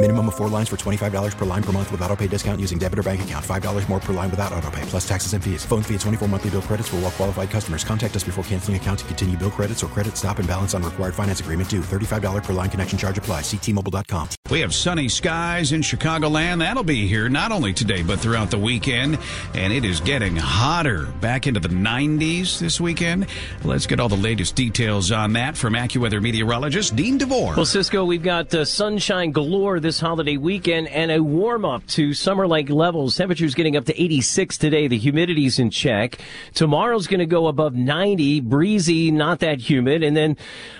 Minimum of four lines for $25 per line per month with auto pay discount using debit or bank account. $5 more per line without auto pay, plus taxes and fees. Phone fee at 24 monthly bill credits for all well qualified customers. Contact us before canceling account to continue bill credits or credit stop and balance on required finance agreement due. $35 per line connection charge apply. Ctmobile.com. We have sunny skies in Chicagoland. That'll be here not only today, but throughout the weekend. And it is getting hotter back into the 90s this weekend. Let's get all the latest details on that from AccuWeather meteorologist Dean DeVore. Well, Cisco, we've got uh, sunshine galore this holiday weekend and a warm up to summer like levels. Temperatures getting up to 86 today. The humidity's in check. Tomorrow's going to go above 90, breezy, not that humid, and then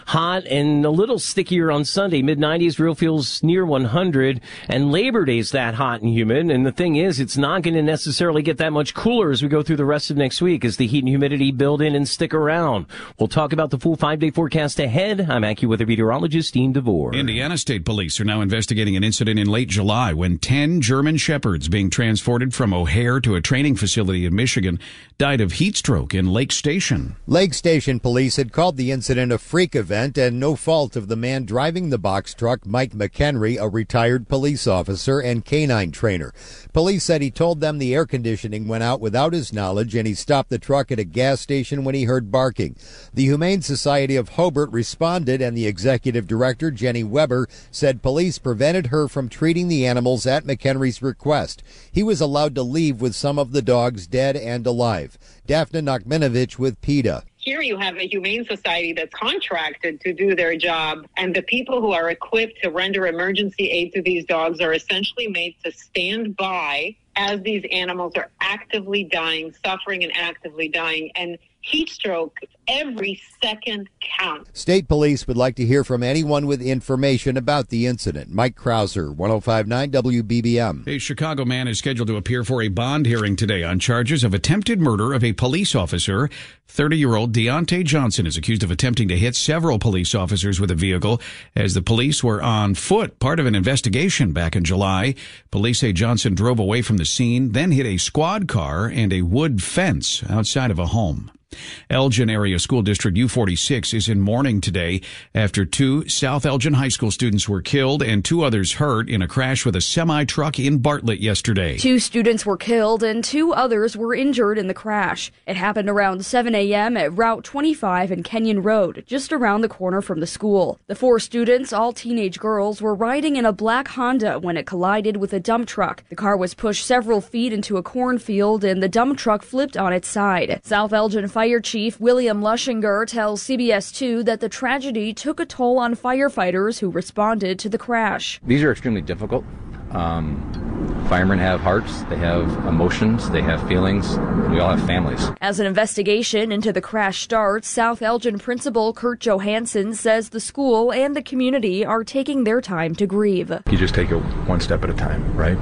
hot and a little stickier on Sunday. Mid 90s, real feels near 100, and Labor Day's that hot and humid. And the thing is, it's not going to necessarily get that much cooler as we go through the rest of next week as the heat and humidity build in and stick around. We'll talk about the full five day forecast ahead. I'm AccuWeather meteorologist Dean DeVore. Indiana State Police are now investigating an incident in late July when 10 German Shepherds being transported from O'Hare to a training facility in Michigan died of heat stroke in Lake Station. Lake Station police had called the incident a freak event and no fault of the man driving the box truck, Mike McHenry, a retired police officer and canine trainer. Police said he told them the air conditioning went out without his knowledge and he stopped the truck at a gas station when he heard barking. The Humane Society of Hobart responded and the executive director, Jenny Weber, said police prevented her from treating the animals at McHenry's request. He was allowed to leave with some of the dogs dead and alive. Daphna Nachminovitch with PETA. Here you have a humane society that's contracted to do their job, and the people who are equipped to render emergency aid to these dogs are essentially made to stand by as these animals are actively dying, suffering and actively dying. And heat stroke, every second counts. State police would like to hear from anyone with information about the incident. Mike Krauser, 1059 WBBM. A Chicago man is scheduled to appear for a bond hearing today on charges of attempted murder of a police officer. 30 year old Deontay Johnson is accused of attempting to hit several police officers with a vehicle as the police were on foot, part of an investigation back in July. Police say Johnson drove away from the scene, then hit a squad car and a wood fence outside of a home. Elgin Area School District U46 is in mourning today after two South Elgin High School students were killed and two others hurt in a crash with a semi truck in Bartlett yesterday. Two students were killed and two others were injured in the crash. It happened around 7 a.m. at Route 25 and Kenyon Road, just around the corner from the school. The four students, all teenage girls, were riding in a black Honda when it collided with a dump truck. The car was pushed several feet into a cornfield and the dump truck flipped on its side. South Elgin Fire Chief William Lushinger tells CBS 2 that the tragedy took a toll on firefighters who responded to the crash. These are extremely difficult. Um, firemen have hearts, they have emotions, they have feelings, we all have families. As an investigation into the crash starts, South Elgin Principal Kurt Johansson says the school and the community are taking their time to grieve. You just take it one step at a time, right?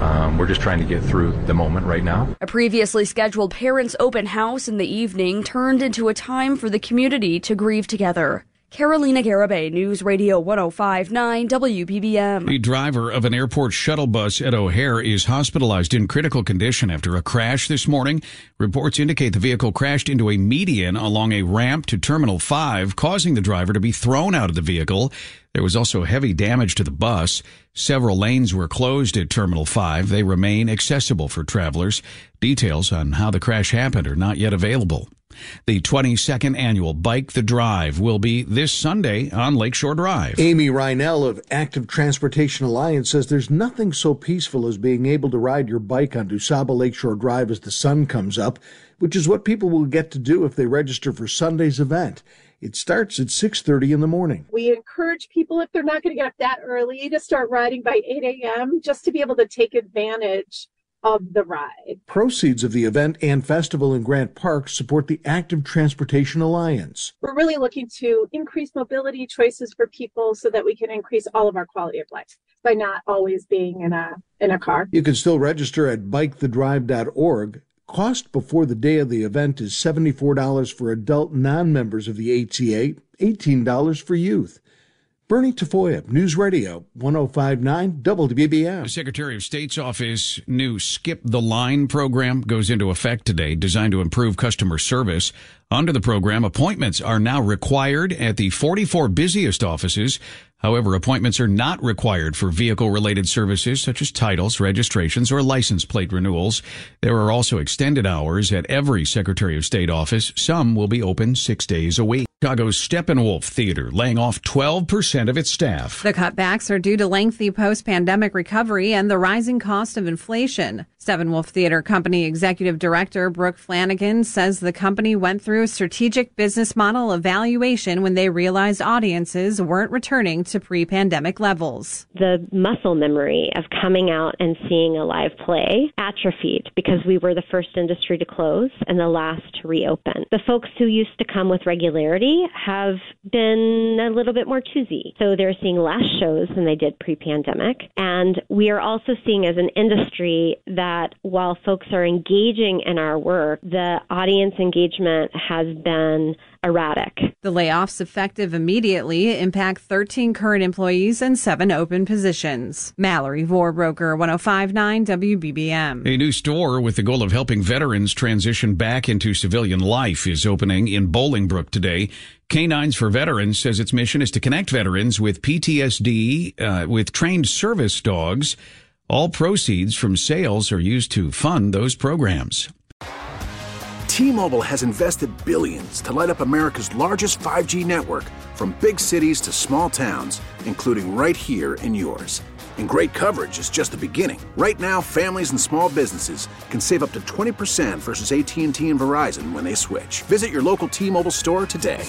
Um, we're just trying to get through the moment right now. A previously scheduled parents' open house in the evening turned into a time for the community to grieve together. Carolina Garibay, News Radio 1059 WBBM. The driver of an airport shuttle bus at O'Hare is hospitalized in critical condition after a crash this morning. Reports indicate the vehicle crashed into a median along a ramp to Terminal 5, causing the driver to be thrown out of the vehicle. There was also heavy damage to the bus. Several lanes were closed at Terminal 5. They remain accessible for travelers. Details on how the crash happened are not yet available. The 22nd annual Bike the Drive will be this Sunday on Lakeshore Drive. Amy Rynell of Active Transportation Alliance says there's nothing so peaceful as being able to ride your bike on DuSable Lakeshore Drive as the sun comes up, which is what people will get to do if they register for Sunday's event. It starts at 6:30 in the morning. We encourage people if they're not going to get up that early to start riding by 8 a.m. just to be able to take advantage of the ride. Proceeds of the event and festival in Grant Park support the Active Transportation Alliance. We're really looking to increase mobility choices for people so that we can increase all of our quality of life by not always being in a in a car. You can still register at bikethedrive.org. Cost before the day of the event is $74 for adult non-members of the HCA, $18 for youth. Bernie Tafoya, News Radio 1059 WBBM. The Secretary of State's office new Skip the Line program goes into effect today, designed to improve customer service. Under the program, appointments are now required at the 44 busiest offices. However, appointments are not required for vehicle related services such as titles, registrations, or license plate renewals. There are also extended hours at every Secretary of State office. Some will be open six days a week. Chicago's Steppenwolf Theatre laying off 12% of its staff. The cutbacks are due to lengthy post pandemic recovery and the rising cost of inflation. Steppenwolf Theatre Company Executive Director Brooke Flanagan says the company went through a strategic business model evaluation when they realized audiences weren't returning to pre pandemic levels. The muscle memory of coming out and seeing a live play atrophied because we were the first industry to close and the last to reopen. The folks who used to come with regularity have been a little bit more choosy. So they're seeing less shows than they did pre pandemic. And we are also seeing as an industry that while folks are engaging in our work, the audience engagement has been erratic. The layoffs, effective immediately, impact 13 current employees and seven open positions. Mallory Vorbroker, 1059 WBBM. A new store with the goal of helping veterans transition back into civilian life is opening in Bolingbrook today. Canines for Veterans says its mission is to connect veterans with PTSD uh, with trained service dogs. All proceeds from sales are used to fund those programs. T-Mobile has invested billions to light up America's largest 5G network from big cities to small towns, including right here in yours. And great coverage is just the beginning. Right now, families and small businesses can save up to 20% versus AT&T and Verizon when they switch. Visit your local T-Mobile store today.